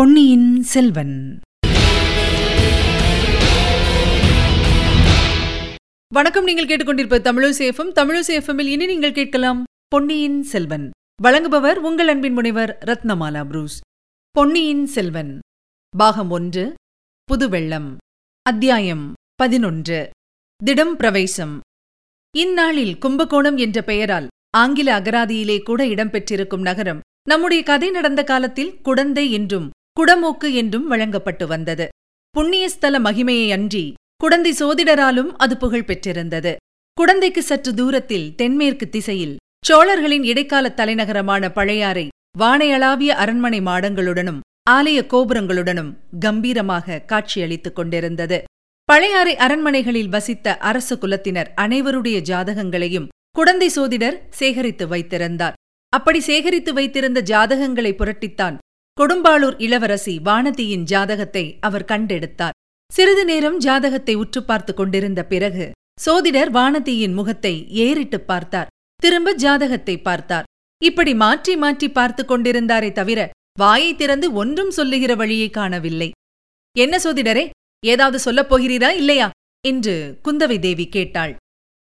பொன்னியின் செல்வன். வணக்கம் நீங்கள் கேட்டுக்கொண்டிருப்ப தமிழசேஃபம் தமிழசேஃபமில் இனி நீங்கள் கேட்கலாம் பொன்னியின் செல்வன். வழங்குபவர் உங்கள் அன்பின் முனைவர் ரத்னமாலா புரூஸ். பொன்னியின் செல்வன். பாகம் ஒன்று புதுவெள்ளம். அத்தியாயம் பதினொன்று திடம் பிரவேசம். இந்நாளில் கும்பகோணம் என்ற பெயரால் ஆங்கில அகராதியிலே கூட இடம்பெற்றிருக்கும் நகரம் நம்முடைய கதை நடந்த காலத்தில் குடந்தை என்றும் குடமூக்கு என்றும் வழங்கப்பட்டு வந்தது. புண்ணியஸ்தல மகிமையை அன்றி குடந்தை சோதிடராலும் அது புகழ் பெற்றிருந்தது. குடந்தைக்கு சற்று தூரத்தில் தென்மேற்கு திசையில் சோழர்களின் இடைக்கால தலைநகரமான பழையாறை வானையளாவிய அரண்மனை மாடங்களுடனும் ஆலய கோபுரங்களுடனும் கம்பீரமாக காட்சியளித்துக் கொண்டிருந்தது. பழையாறை அரண்மனைகளில் வசித்த அரச குலத்தினர் அனைவருடைய ஜாதகங்களையும் குடந்தை சோதிடர் சேகரித்து வைத்திருந்தார். அப்படி சேகரித்து வைத்திருந்த ஜாதகங்களை புரட்டித்தான் கொடும்பாளூர் இளவரசி வானதியின் ஜாதகத்தை அவர் கண்டெடுத்தார். சிறிது நேரம் ஜாதகத்தை உற்று பார்த்து கொண்டிருந்த பிறகு சோதிடர் வானதியின் முகத்தை ஏறிட்டுப் பார்த்தார். திரும்ப ஜாதகத்தை பார்த்தார். இப்படி மாற்றி மாற்றி பார்த்து கொண்டிருந்தாரே தவிர வாயை திறந்து ஒன்றும் சொல்லுகிற வழியை காணவில்லை. என்ன சோதிடரே ஏதாவது சொல்லப் போகிறீரா இல்லையா? என்று குந்தவை தேவி கேட்டாள்.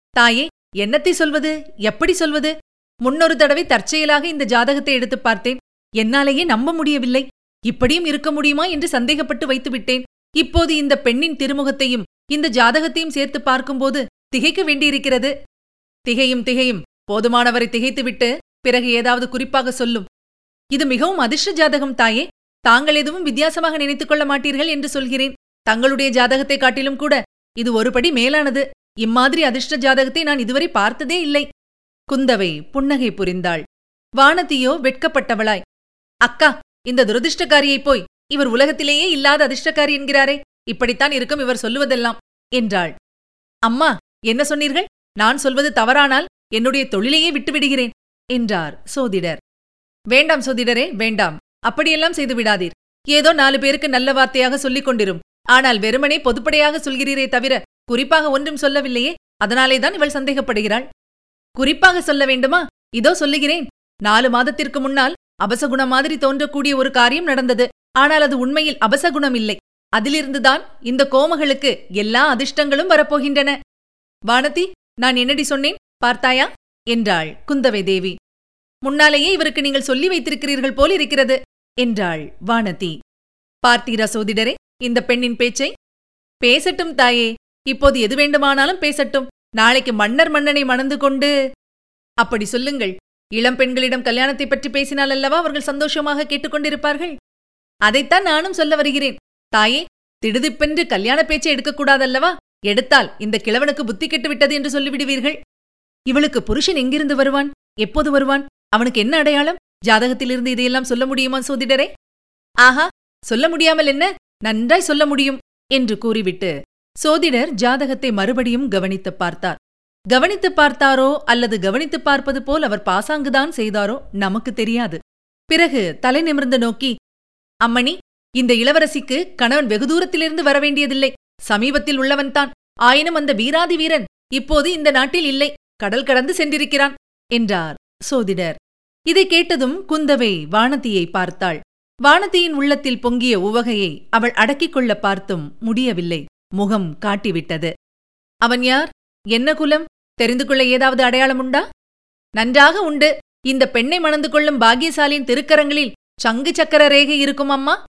தாயே என்னத்தை சொல்வது? எப்படி சொல்வது? முன்னொரு தடவை தற்செயலாக இந்த ஜாதகத்தை எடுத்துப் பார்த்தேன். என்னாலேயே நம்ப முடியவில்லை. இப்படியும் இருக்க முடியுமா என்று சந்தேகப்பட்டு வைத்துவிட்டேன். இப்போது இந்த பெண்ணின் திருமுகத்தையும் இந்த ஜாதகத்தையும் சேர்த்து பார்க்கும்போது திகைக்க வேண்டியிருக்கிறது. திகையும் திகையும். போதுமானவரை திகைத்துவிட்டு பிறகு ஏதாவது குறிப்பாக சொல்லும். இது மிகவும் அதிர்ஷ்ட ஜாதகம் தாயே. தாங்கள் எதுவும் வித்தியாசமாக நினைத்துக் கொள்ள மாட்டீர்கள் என்று சொல்கிறேன். தங்களுடைய ஜாதகத்தை காட்டிலும் கூட இது ஒருபடி மேலானது. இம்மாதிரி அதிர்ஷ்ட ஜாதகத்தை நான் இதுவரை பார்த்ததே இல்லை. குந்தவை புன்னகை புரிந்தாள். வானதியோ வெட்கப்பட்டவளாய். அக்கா இந்த துரதிர்ஷ்டக்காரியைப் போய் இவர் உலகத்திலேயே இல்லாத அதிர்ஷ்டக்காரி என்கிறாரே. இப்படித்தான் இருக்கும் இவர் சொல்லுவதெல்லாம் என்றாள். அம்மா என்ன சொன்னீர்கள்? நான் சொல்வது தவறானால் என்னுடைய தொழிலையே விட்டுவிடுகிறேன் என்றார் சோதிடர். வேண்டாம் சோதிடரே வேண்டாம். அப்படியெல்லாம் செய்து விடாதீர். ஏதோ நாலு பேருக்கு நல்ல வார்த்தையாக சொல்லிக் கொண்டிரும். ஆனால் வெறுமனே பொதுப்படையாக சொல்கிறீரே தவிர குறிப்பாக ஒன்றும் சொல்லவில்லையே. அதனாலேதான் இவள் சந்தேகப்படுகிறாள். குறிப்பாக சொல்ல வேண்டுமா? இதோ சொல்லுகிறேன். நாலு மாதத்திற்கு முன்னால் அபசகுணம் மாதிரி தோன்றக்கூடிய ஒரு காரியம் நடந்தது. ஆனால் அது உண்மையில் அபசகுணம் இல்லை. அதிலிருந்துதான் இந்த கோமகளுக்கு எல்லா அதிர்ஷ்டங்களும் வரப்போகின்றன. வானதி நான் என்னடி சொன்னேன்? பார்த்தாயா? என்றாள் குந்தவை தேவி. முன்னாலேயே இவருக்கு நீங்கள் சொல்லி வைத்திருக்கிறீர்கள் போல் இருக்கிறது என்றாள் வானதி. பார்த்தீரா சோதிடரே இந்த பெண்ணின் பேச்சை? பேசட்டும் தாயே இப்போது எது வேண்டுமானாலும் பேசட்டும். நாளைக்கு மன்னர் மன்னனை மணந்து கொண்டு. அப்படி சொல்லுங்கள் இளம் பெண்களிடம் கல்யாணத்தை பற்றி பேசினால் அல்லவா அவர்கள் சந்தோஷமாக கேட்டுக்கொண்டிருப்பார்கள்? அதைத்தான் நானும் சொல்ல வருகிறேன். தாயே திடுதிப்பென்று கல்யாண பேச்சை எடுக்கக்கூடாதல்லவா? எடுத்தால் இந்த கிழவனுக்கு புத்தி கெட்டுவிட்டது என்று சொல்லிவிடுவீர்கள். இவளுக்கு புருஷன் எங்கிருந்து வருவான்? எப்போது வருவான்? அவனுக்கு என்ன அடையாளம்? ஜாதகத்திலிருந்து இதையெல்லாம் சொல்ல முடியுமா சோதிடரே? ஆஹா சொல்ல முடியாமல் என்ன? நன்றாய் சொல்ல முடியும் என்று கூறிவிட்டு சோதிடர் ஜாதகத்தை மறுபடியும் கவனித்துப் பார்த்தார். கவனித்துப் பார்த்தாரோ அல்லது கவனித்துப் பார்ப்பது போல் அவர் பாசாங்குதான் செய்தாரோ நமக்கு தெரியாது. பிறகு தலை நிமிர்ந்து நோக்கி அம்மணி இந்த இளவரசிக்கு கணவன் வெகு தூரத்திலிருந்து வரவேண்டியதில்லை சமீபத்தில் உள்ளவன்தான் ஆயினும் அந்த வீராதி வீரன் இப்போது இந்த நாட்டில் இல்லை. கடல் கடந்து சென்றிருக்கிறான் என்றார் சோதிடர். இதை கேட்டதும் குந்தவை வானதியை பார்த்தாள். வானதியின் உள்ளத்தில் பொங்கிய உவகையை அவள் அடக்கிக் கொள்ள பார்த்தும் முடியவில்லை. முகம் காட்டிவிட்டது. அவன் யார்? என்ன குலம்? தெரிந்து கொள்ள ஏதாவது அடையாளம் உண்டா? நன்றாக உண்டு. இந்த பெண்ணை மணந்து கொள்ளும் பாகியசாலியின் திருக்கரங்களில் சங்கு சக்கர ரேகை இருக்கும் அம்மா?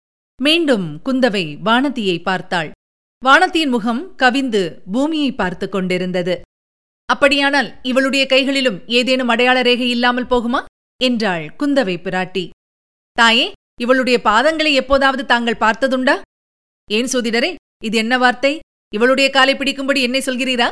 மீண்டும் குந்தவை வானதியை பார்த்தாள். வானத்தியின் முகம் கவிந்து பூமியை பார்த்து கொண்டிருந்தது. அப்படியானால் இவளுடைய கைகளிலும் ஏதேனும் அடையாள ரேகை இல்லாமல் போகுமா? என்றாள் குந்தவை பிராட்டி. தாயே இவளுடைய பாதங்களை எப்போதாவது தாங்கள் பார்த்ததுண்டா? ஏன் சோதிடரே இது என்ன வார்த்தை? இவளுடைய காலை பிடிக்கும்படி என்னை சொல்கிறீரா?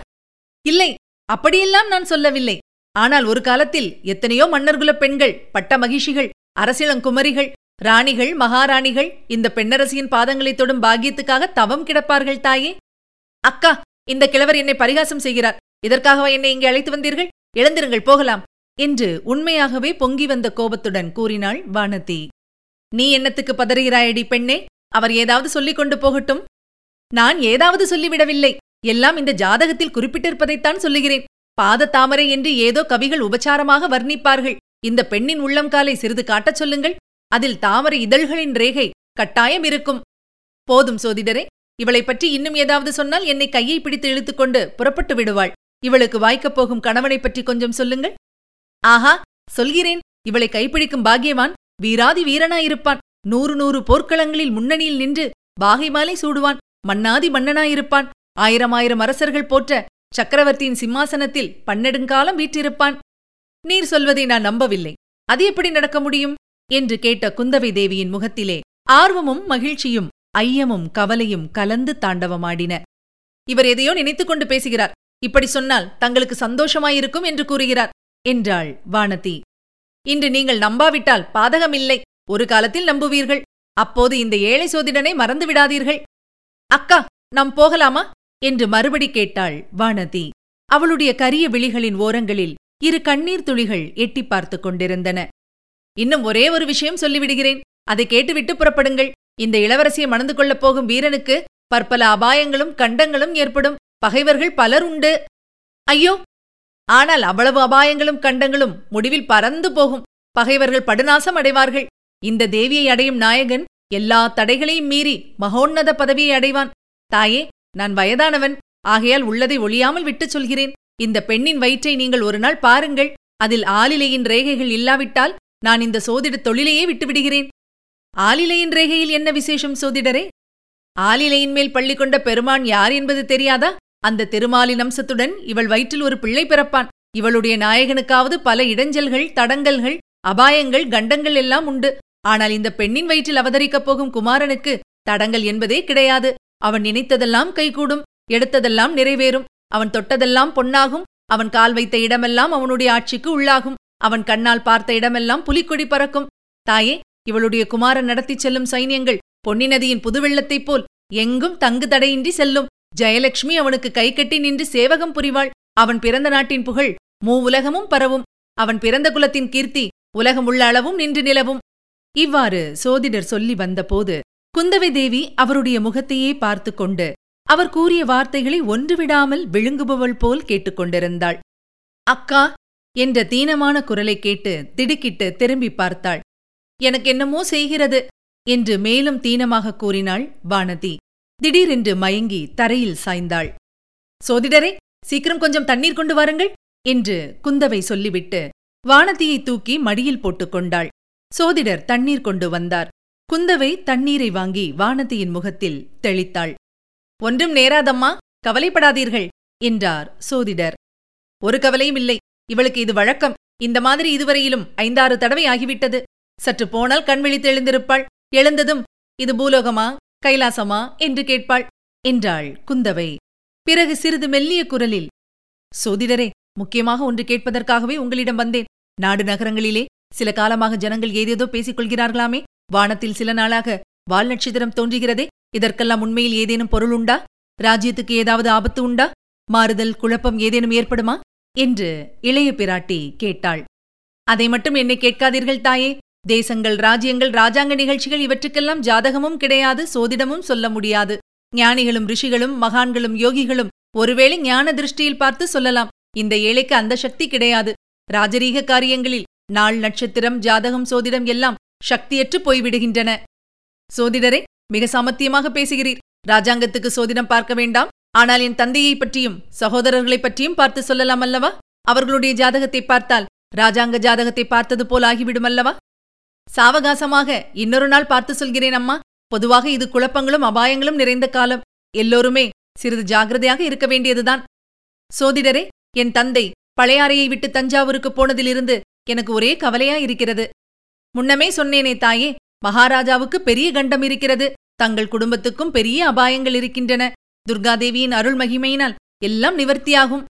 இல்லை அப்படியெல்லாம் நான் சொல்லவில்லை. ஆனால் ஒரு காலத்தில் எத்தனையோ மன்னர்குலப் பெண்கள் பட்ட மகிழ்ச்சிகள் அரசிளங்குமரிகள் ராணிகள் மகாராணிகள் இந்த பெண்ணரசியின் பாதங்களைத் தொடும் பாக்கியத்துக்காக தவம் கிடப்பார்கள் தாயே. அக்கா இந்த கிழவர் என்னை பரிகாசம் செய்கிறார். இதற்காகவா என்னை இங்கே அழைத்து வந்தீர்கள்? எழுந்திருங்கள் போகலாம். என்று உண்மையாகவே பொங்கி வந்த கோபத்துடன் கூறினாள் வானதி. நீ என்னத்துக்கு பதறுகிறாயடி பெண்ணே? அவர் ஏதாவது சொல்லிக் கொண்டு போகட்டும். நான் ஏதாவது சொல்லிவிடவில்லை. எல்லாம் இந்த ஜாதகத்தில் குறிப்பிட்டிருப்பதைத்தான் சொல்லுகிறேன். பாத தாமரை என்று ஏதோ கவிகள் உபச்சாரமாக வர்ணிப்பார்கள். இந்த பெண்ணின் உள்ளம் காலை சிறிது காட்டச் சொல்லுங்கள். அதில் தாமரை இதழ்களின் ரேகை கட்டாயம் இருக்கும். போதும் சோதிடரே இவளைப் பற்றி இன்னும் ஏதாவது சொன்னால் என்னை கையை பிடித்து இழுத்துக்கொண்டு புறப்பட்டு விடுவாள். இவளுக்கு வாய்க்கப் போகும் கணவனைப் பற்றி கொஞ்சம் சொல்லுங்கள். ஆஹா சொல்கிறேன். இவளை கைப்பிடிக்கும் பாகியவான் வீராதி வீரனாயிருப்பான். நூறு நூறு போர்க்களங்களில் முன்னணியில் நின்று பாகைமாலை சூடுவான். மன்னாதி மன்னனாயிருப்பான். ஆயிரம் ஆயிரம் அரசர்கள் போற்ற சக்கரவர்த்தியின் சிம்மாசனத்தில் பன்னெடுங்காலம் வீற்றிருப்பான். நீர் சொல்வதை நான் நம்பவில்லை. அது எப்படி நடக்க முடியும்? என்று கேட்ட குந்தவை தேவியின் முகத்திலே ஆர்வமும் மகிழ்ச்சியும் ஐயமும் கவலையும் கலந்து தாண்டவமாடின. இவர் எதையோ நினைத்துக் கொண்டு பேசுகிறார். இப்படி சொன்னால் தங்களுக்கு சந்தோஷமாயிருக்கும் என்று கூறுகிறார் என்றாள் வானதி. இன்று நீங்கள் நம்பாவிட்டால் பாதகமில்லை. ஒரு காலத்தில் நம்புவீர்கள். அப்போது இந்த ஏழை சோதிடனை மறந்து விடாதீர்கள் அக்கா நாம் போகலாமா? என்று மறுபடி கேட்டாள் வானதி. அவளுடைய கரிய விழிகளின் ஓரங்களில் இரு கண்ணீர் துளிகள் எட்டி பார்த்துக் கொண்டிருந்தன. இன்னும் ஒரே ஒரு விஷயம் சொல்லிவிடுகிறேன். அதை கேட்டுவிட்டு புறப்படுங்கள். இந்த இளவரசியை மணந்து கொள்ளப் போகும் வீரனுக்கு பற்பல அபாயங்களும் கண்டங்களும் ஏற்படும். பகைவர்கள் பலர் உண்டு. ஐயோ! ஆனால் அவ்வளவு அபாயங்களும் கண்டங்களும் முடிவில் பறந்து போகும். பகைவர்கள் படுநாசம் அடைவார்கள். இந்த தேவியை அடையும் நாயகன் எல்லா தடைகளையும் மீறி மகோன்னத பதவியை அடைவான். தாயே நான் வயதானவன் ஆகையால் உள்ளதை ஒளியாமல் விட்டுச் சொல்கிறேன். இந்த பெண்ணின் வயிற்றை நீங்கள் ஒரு நாள் பாருங்கள். அதில் ஆலிலையின் ரேகைகள் இல்லாவிட்டால் நான் இந்த சோதிட தொழிலையே விட்டுவிடுகிறேன். ஆலிலையின் ரேகையில் என்ன விசேஷம் சோதிடரே? ஆலிலையின் மேல் பள்ளி கொண்ட பெருமான் யார் என்பது தெரியாதா? அந்த திருமாலின் அம்சத்துடன் இவள் வயிற்றில் ஒரு பிள்ளை பிறப்பான். இவளுடைய நாயகனுக்காவது பல இடைஞ்சல்கள் தடங்கல்கள் அபாயங்கள் கண்டங்கள் எல்லாம் உண்டு. ஆனால் இந்த பெண்ணின் வயிற்றில் அவதரிக்கப் போகும் குமாரனுக்கு தடங்கள் என்பதே கிடையாது. அவன் நினைத்ததெல்லாம் கைகூடும் எடுத்ததெல்லாம் நிறைவேறும். அவன் தொட்டதெல்லாம் பொன்னாகும். அவன் கால் வைத்த இடமெல்லாம் அவனுடைய ஆட்சிக்கு உள்ளாகும். அவன் கண்ணால் பார்த்த இடமெல்லாம் புலிக்கொடி பறக்கும். தாயே இவளுடைய குமாரன் நடத்திச் செல்லும் சைன்யங்கள் பொன்னி நதியின் புதுவெள்ளத்தைப் போல் எங்கும் தங்கு தடையின்றி செல்லும். ஜெயலட்சுமி அவனுக்கு கைகட்டி நின்று சேவகம் புரிவாள். அவன் பிறந்த நாட்டின் புகழ் மூ உலகமும் பரவும். அவன் பிறந்த குலத்தின் கீர்த்தி உலகம் உள்ள அளவும் நின்று நிலவும். இவ்வாறு சோதிடர் சொல்லி வந்தபோது குந்தவை தேவி அவருடைய முகத்தையே பார்த்து கொண்டு அவர் கூறிய வார்த்தைகளை ஒன்றுவிடாமல் விழுங்குபவள் போல் கேட்டுக்கொண்டிருந்தாள். அக்கா என்ற தீனமான குரலை கேட்டு திடுக்கிட்டு திரும்பி பார்த்தாள். எனக்கு என்னமோ செய்கிறது என்று மேலும் தீனமாக கூறினாள் வானதி. திடீரென்று மயங்கி தரையில் சாய்ந்தாள். சோதிடரே சீக்கிரம் கொஞ்சம் தண்ணீர் கொண்டு வாருங்கள் என்று குந்தவை சொல்லிவிட்டு வானதியை தூக்கி மடியில் போட்டுக்கொண்டாள். சோதிடர் தண்ணீர் கொண்டு வந்தார். குந்தவை தண்ணீரை வாங்கி வானதியின் முகத்தில் தெளித்தாள். ஒன்றும் நேராதம்மா கவலைப்படாதீர்கள் என்றார் சோதிடர். ஒரு கவலையும் இல்லை. இவளுக்கு இது வழக்கம். இந்த மாதிரி இதுவரையிலும் ஐந்தாறு தடவை ஆகிவிட்டது. சற்று போனால் கண் விழித்து எழுந்திருப்பாள். எழுந்ததும் இது பூலோகமா கைலாசமா? என்று கேட்பாள் என்றாள் குந்தவை. பிறகு சிறிது மெல்லிய குரலில் சோதிடரே முக்கியமாக ஒன்று கேட்பதற்காகவே உங்களிடம் வந்தேன். நாடு நகரங்களிலே சில காலமாக ஜனங்கள் ஏதேதோ பேசிக் கொள்கிறார்களாமே. வானத்தில் சில நாளாக வால் நட்சத்திரம் தோன்றுகிறதே இதற்கெல்லாம் உண்மையில் ஏதேனும் பொருள் உண்டா? ராஜ்யத்துக்கு ஏதாவது ஆபத்து உண்டா? மாறுதல் குழப்பம் ஏதேனும் ஏற்படுமா? என்று இளைய பிராட்டி கேட்டாள். அதை மட்டும் என்னை கேட்காதீர்கள் தாயே. தேசங்கள் ராஜ்யங்கள் ராஜாங்க நிகழ்ச்சிகள் இவற்றுக்கெல்லாம் ஜாதகமும் கிடையாது சோதிடமும் சொல்ல முடியாது. ஞானிகளும் ரிஷிகளும் மகான்களும் யோகிகளும் ஒருவேளை ஞான திருஷ்டியில் பார்த்து சொல்லலாம். இந்த ஏழைக்கு அந்த சக்தி கிடையாது. ராஜரீக காரியங்களில் நாள் நட்சத்திரம் ஜாதகம் சோதிடம் எல்லாம் சக்தியற்று போய்விடுகின்றன. சோதிடரே மிக சாமர்த்தியமாக பேசுகிறீர். ராஜாங்கத்துக்கு சோதிடம் பார்க்க வேண்டாம். ஆனால் என் தந்தையைப் பற்றியும் சகோதரர்களைப் பற்றியும் பார்த்து சொல்லலாம் அல்லவா? அவர்களுடைய ஜாதகத்தை பார்த்தால் ராஜாங்க ஜாதகத்தை பார்த்தது போல் ஆகிவிடும் அல்லவா? சாவகாசமாக இன்னொரு நாள் பார்த்து சொல்கிறேன் அம்மா. பொதுவாக இது குழப்பங்களும் அபாயங்களும் நிறைந்த காலம். எல்லோருமே சிறிது ஜாகிரதையாக இருக்க வேண்டியதுதான். சோதிடரே என் தந்தை பழையாறையை விட்டு தஞ்சாவூருக்கு போனதிலிருந்து எனக்கு ஒரே கவலையா இருக்கிறது முன்னமே சொன்னேனே தாயே மகாராஜாவுக்கு பெரிய கண்டம் இருக்கிறது. தங்கள் குடும்பத்துக்கும் பெரிய அபாயங்கள் இருக்கின்றன. துர்காதேவியின் அருள் மகிமையினால் எல்லாம் நிவர்த்தியாகும்.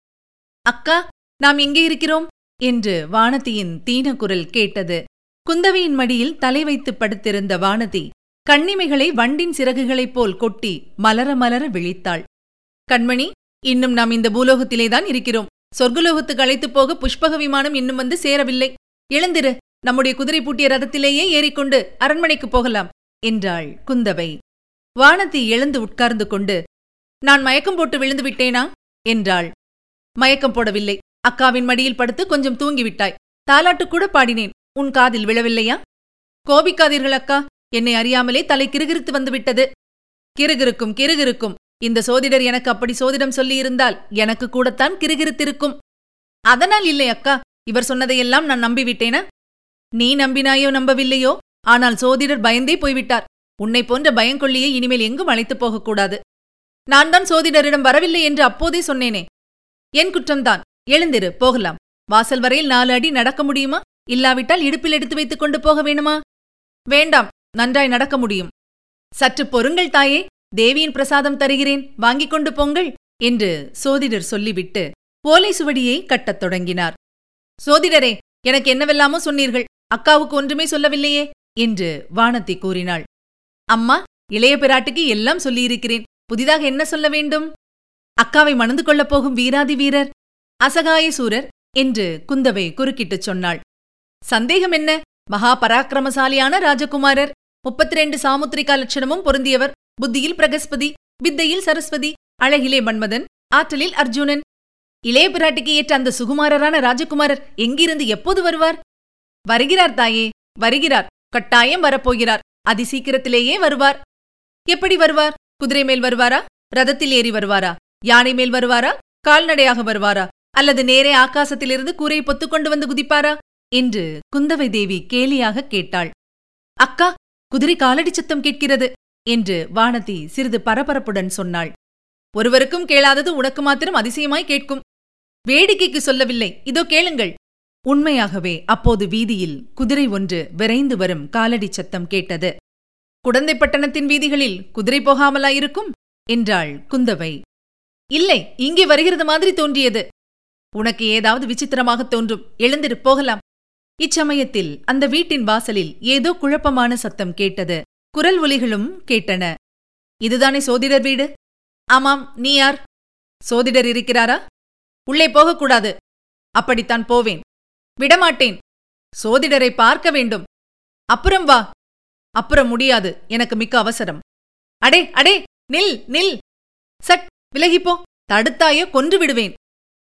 அக்கா நாம் எங்கே இருக்கிறோம்? என்று வானதியின் தீன குரல் கேட்டது. குந்தவையின் மடியில் தலை வைத்து படுத்திருந்த வானதி கண்ணிமைகளை வண்டின் சிறகுகளைப் போல் கொட்டி மலர மலர விழித்தாள். கண்மணி இன்னும் நாம் இந்த பூலோகத்திலேதான் இருக்கிறோம். சொர்க்குலோகத்துக்கு அழைத்துப் போக புஷ்பக விமானம் இன்னும் வந்து சேரவில்லை. எழுந்திரு. நம்முடைய குதிரை பூட்டிய ரதத்திலேயே ஏறிக்கொண்டு அரண்மனைக்கு போகலாம் என்றாள் குந்தவை. வானதி எழுந்து உட்கார்ந்து கொண்டு நான் மயக்கம் போட்டு விழுந்து விட்டேனா? என்றாள். மயக்கம் போடவில்லை. அக்காவின் மடியில் படுத்து கொஞ்சம் தூங்கிவிட்டாய். தாலாட்டு கூட பாடினேன். உன் காதில் விழவில்லையா? கோபிக்காதீர்கள் அக்கா. என்னை அறியாமலே தலை கிறுகிறுத்து வந்துவிட்டது கிருகிருக்கும் கிருகிருக்கும். இந்த சோதிடர் எனக்கு அப்படி சோதிடம் சொல்லியிருந்தால் எனக்கு கூடத்தான் கிறுகிறுத்திருக்கும் அதனால் இல்லை அக்கா. இவர் சொன்னதையெல்லாம் நான் நம்பிவிட்டேனா? நீ நம்பினாயோ நம்பவில்லையோ? ஆனால் சோதிடர் பயந்தே போய்விட்டார். உன்னை போன்ற பயங்கொள்ளியை இனிமேல் எங்கும் அழைத்துப் போகக்கூடாது. நான் தான் சோதிடரிடம் வரவில்லை என்று அப்போதே சொன்னேனே. என் குற்றம்தான். எழுந்திரு போகலாம். வாசல் வரையில் நாலு அடி நடக்க முடியுமா? இல்லாவிட்டால் இடுப்பில் எடுத்து வைத்துக் கொண்டு போக வேணுமா? வேண்டாம் நன்றாய் நடக்க முடியும். சற்று பொறுங்கள் தாயே தேவியின் பிரசாதம் தருகிறேன். வாங்கிக் கொண்டு போங்கள் என்று சோதிடர் சொல்லிவிட்டு ஓலை சுவடியை கட்டத் தொடங்கினார். சோதிடரே எனக்கு என்னவெல்லாமோ சொன்னீர்கள். அக்காவுக்கு ஒன்றுமே சொல்லவில்லையே என்று வானத்தி கூறினாள். அம்மா இளைய பிராட்டுக்கு எல்லாம் சொல்லியிருக்கிறேன். புதிதாக என்ன சொல்ல வேண்டும்? அக்காவை மணந்து கொள்ளப் போகும் வீராதி வீரர் அசகாய சூரர் என்று குந்தவை குறுக்கிட்டுச் சொன்னாள். சந்தேகம் என்ன? மகா பராக்கிரமசாலியான ராஜகுமாரர் முப்பத்தி ரெண்டு சாமுத்திரிகா லட்சணமும் பொருந்தியவர் புத்தியில் பிரகஸ்பதி வித்தையில் சரஸ்வதி அழகிலே மன்மதன் ஆற்றலில் அர்ஜுனன். இளைய பிராட்டிக்கு ஏற்ற அந்த சுகுமாரரான ராஜகுமாரர் எங்கிருந்து எப்போது வருவார்? வருகிறார் தாயே வருகிறார். கட்டாயம் வரப்போகிறார். அதிசீக்கிரத்திலேயே வருவார். எப்படி வருவார்? குதிரை மேல் வருவாரா? ரதத்தில் ஏறி வருவாரா? யானை மேல் வருவாரா? கால்நடையாக வருவாரா? அல்லது நேரே ஆகாசத்திலிருந்து கூரை பொத்துக்கொண்டு வந்து குதிப்பாரா? என்று குந்தவை தேவி கேலியாக கேட்டாள். அக்கா குதிரை காலடி சத்தம் கேட்கிறது என்று வானதி சிறிது பரபரப்புடன் சொன்னாள். ஒருவருக்கும் கேளாதது உனக்கு மாத்திரம் அதிசயமாய் கேட்கும். வேடிக்கைக்கு சொல்லவில்லை. இதோ கேளுங்கள். உண்மையாகவே அப்போது வீதியில் குதிரை ஒன்று விரைந்து வரும் காலடி சத்தம் கேட்டது. குடந்தைப்பட்டணத்தின் வீதிகளில் குதிரை போகாமலாயிருக்கும்? என்றாள் குந்தவை. இல்லை இங்கே வருகிறது மாதிரி தோன்றியது. உனக்கு ஏதாவது விசித்திரமாக தோன்றும் எழுந்திரு போகலாம். இச்சமயத்தில் அந்த வீட்டின் வாசலில் ஏதோ குழப்பமான சத்தம் கேட்டது. குரல் ஒலிகளும் கேட்டன. இதுதானே சோதிடர் வீடு? ஆமாம் நீ யார்? சோதிடர் இருக்கிறாரா? உள்ளே போகக்கூடாது. அப்படித்தான் போவேன். விடமாட்டேன். சோதிடரை பார்க்க வேண்டும். அப்புறம் வா. அப்புறம் முடியாது. எனக்கு மிக்க அவசரம். அடே அடே நில் நில். சட் விலகிப்போ தடுத்தாயோ கொன்று விடுவேன்.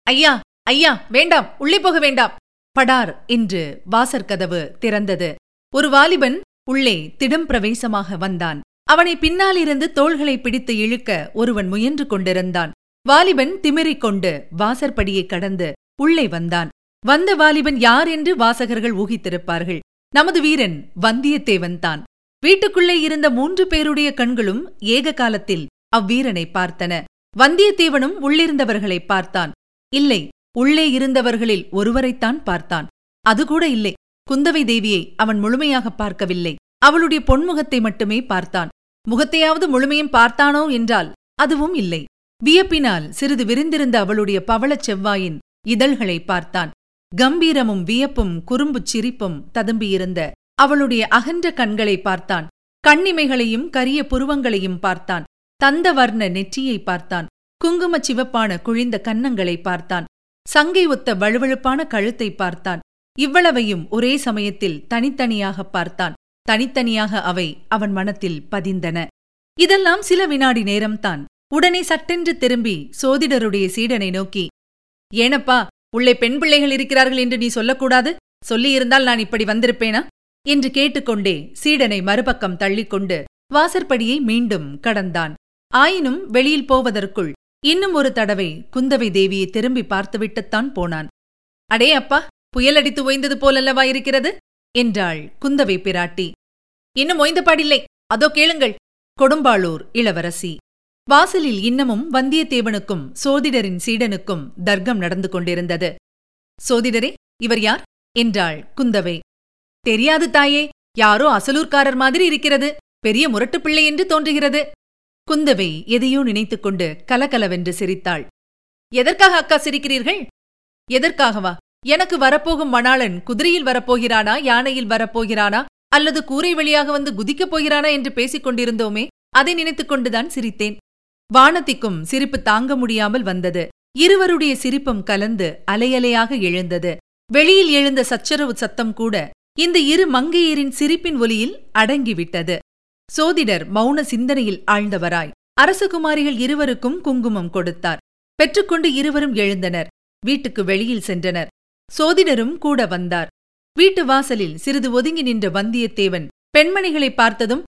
ஐயா ஐயா வேண்டாம். உள்ளே போக வேண்டாம். படார் என்று வாசற்கதவு திறந்தது. ஒரு வாலிபன் உள்ளே திடம் பிரவேசமாக வந்தான். அவனை பின்னாலிருந்து தோள்களை பிடித்து இழுக்க ஒருவன் முயன்று கொண்டிருந்தான். வாலிபன் திமிறிக் கொண்டு வாசற்படியை கடந்து உள்ளே வந்தான். வந்த வாலிபன் யார் என்று வாசகர்கள் ஊகித்திருப்பார்கள். நமது வீரன் வந்தியத்தேவன் தான். வீட்டுக்குள்ளே இருந்த மூன்று பேருடைய கண்களும் ஏக காலத்தில் அவ்வீரனை பார்த்தன. வந்தியத்தேவனும் உள்ளிருந்தவர்களை பார்த்தான். இல்லை உள்ளே இருந்தவர்களில் ஒருவரைத்தான் பார்த்தான். அதுகூட இல்லை குந்தவை தேவியை அவன் முழுமையாக பார்க்கவில்லை. அவளுடைய பொன்முகத்தை மட்டுமே பார்த்தான். முகத்தையாவது முழுமையும் பார்த்தானோ என்றால் அதுவும் இல்லை. வியப்பினால் சிறிது விரிந்திருந்த அவளுடைய பவளச் செவ்வாயின் இதழ்களை பார்த்தான். கம்பீரமும் வியப்பும் குறும்புச் சிரிப்பும் ததும்பியிருந்த அவளுடைய அகன்ற கண்களை பார்த்தான். கண்ணிமைகளையும் கரிய புருவங்களையும் பார்த்தான். தந்த வர்ண நெற்றியை பார்த்தான். குங்குமச் சிவப்பான குழிந்த கன்னங்களை பார்த்தான். சங்கை ஒத்த வழுவழுப்பான கழுத்தை பார்த்தான். இவ்வளவையும் ஒரே சமயத்தில் தனித்தனியாக பார்த்தான். தனித்தனியாக அவை அவன் மனத்தில் பதிந்தன. இதெல்லாம் சில வினாடி நேரம்தான். உடனே சட்டென்று திரும்பி சோதிடருடைய சீடனை நோக்கி ஏனப்பா உள்ளே பெண் பிள்ளைகள் இருக்கிறார்கள் என்று நீ சொல்லக்கூடாது? சொல்லியிருந்தால் நான் இப்படி வந்திருப்பேனா? என்று கேட்டுக்கொண்டே சீடனை மறுபக்கம் தள்ளிக்கொண்டு வாசற்படியை மீண்டும் கடந்தான். ஆயினும் வெளியில் போவதற்குள் இன்னும் ஒரு தடவை குந்தவை தேவியை திரும்பி பார்த்துவிட்டுத்தான் போனான். அடே அப்பா புயலடித்து ஓய்ந்தது போலல்லவா இருக்கிறது? என்றாள் குந்தவை பிராட்டி. இன்னும் ஓய்ந்தபாடில்லை. அதோ கேளுங்கள். கொடும்பாளூர் இளவரசி. வாசலில் இன்னமும் வந்தியத்தேவனுக்கும் சோதிடரின் சீடனுக்கும் தர்க்கம் நடந்து கொண்டிருந்தது. சோதிடரே இவர் யார்? என்றாள் குந்தவை. தெரியாது தாயே யாரோ அசலூர்காரர் மாதிரி இருக்கிறது. பெரிய முரட்டுப்பிள்ளை என்று தோன்றுகிறது. குந்தவை எதையோ நினைத்துக்கொண்டு கலகலவென்று சிரித்தாள். எதற்காக அக்கா சிரிக்கிறீர்கள்? எதற்காகவா? எனக்கு வரப்போகும் மணாளன் குதிரையில் வரப்போகிறானா யானையில் வரப்போகிறானா அல்லது கூரை வழியாக வந்து குதிக்கப் போகிறானா என்று பேசிக் கொண்டிருந்தோமே அதை நினைத்துக் கொண்டுதான் சிரித்தேன். வானத்திக்கும் சிரிப்பு தாங்க முடியாமல் வந்தது. இருவருடைய சிரிப்பும் கலந்து அலையலையாக எழுந்தது. வெளியில் எழுந்த சச்சரவு சத்தம் கூட இந்த இரு மங்கையரின் சிரிப்பின் ஒலியில் அடங்கிவிட்டது. சோதிடர் மௌன சிந்தனையில் ஆழ்ந்தவராய் அரசகுமாரிகள் இருவருக்கும் குங்குமம் கொடுத்தார். பெற்றுக்கொண்டு இருவரும் எழுந்தனர். வீட்டுக்கு வெளியில் சென்றனர். சோதிடரும் கூட வந்தார். வீட்டு வாசலில் சிறிது ஒதுங்கி நின்ற வந்தியத்தேவன் பெண்மணிகளை பார்த்ததும்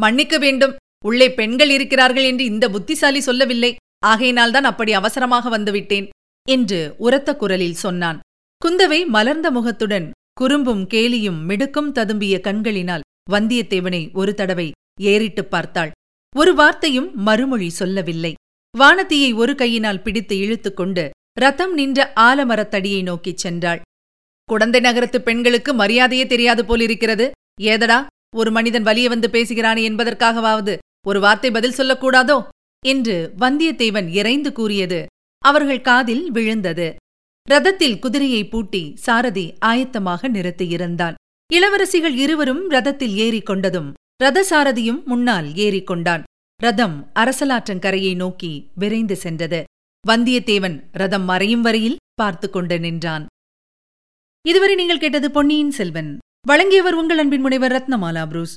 மன்னிக்க வேண்டும். உள்ளே பெண்கள் இருக்கிறார்கள் என்று இந்த புத்திசாலி சொல்லவில்லை. ஆகையினால்தான் அப்படி அவசரமாக வந்துவிட்டேன் என்று உரத்த குரலில் சொன்னான். குந்தவை மலர்ந்த முகத்துடன் குறும்பும் கேலியும் மிடுக்கும் ததும்பிய கண்களினால் வந்தியத்தேவனை ஒரு தடவை ஏறிட்டுப் பார்த்தாள். ஒரு வார்த்தையும் மறுமொழி சொல்லவில்லை. வானத்தியை ஒரு கையினால் பிடித்து இழுத்துக்கொண்டு ரதம் நின்ற ஆலமரத்தடியை நோக்கிச் சென்றாள். குடந்தை நகரத்து பெண்களுக்கு மரியாதையே தெரியாது போலிருக்கிறது. ஏதடா ஒரு மனிதன் வலிய வந்து பேசுகிறானே என்பதற்காகவாவது ஒரு வார்த்தை பதில் சொல்லக்கூடாதோ? என்று வந்தியத்தேவன் இறைந்து கூறியது. அவர்கள் காதில் விழுந்தது. ரதத்தில் குதிரையை பூட்டி சாரதி ஆயத்தமாக நிறுத்தியிருந்தான் இளவரசிகள் இருவரும் ரதத்தில் ஏறிக் கொண்டதும் ரதசாரதியும் முன்னால் ஏறிக் கொண்டான். ரதம் அரசலாற்றங்கரையை நோக்கி விரைந்து சென்றது. வந்தியத்தேவன் ரதம் மறையும் வரையில் பார்த்து கொண்டு நின்றான். இதுவரை நீங்கள் கேட்டது பொன்னியின் செல்வன். வழங்கியவர் உங்கள் அன்பின் முனைவர் ரத்னமாலா புரூஸ்.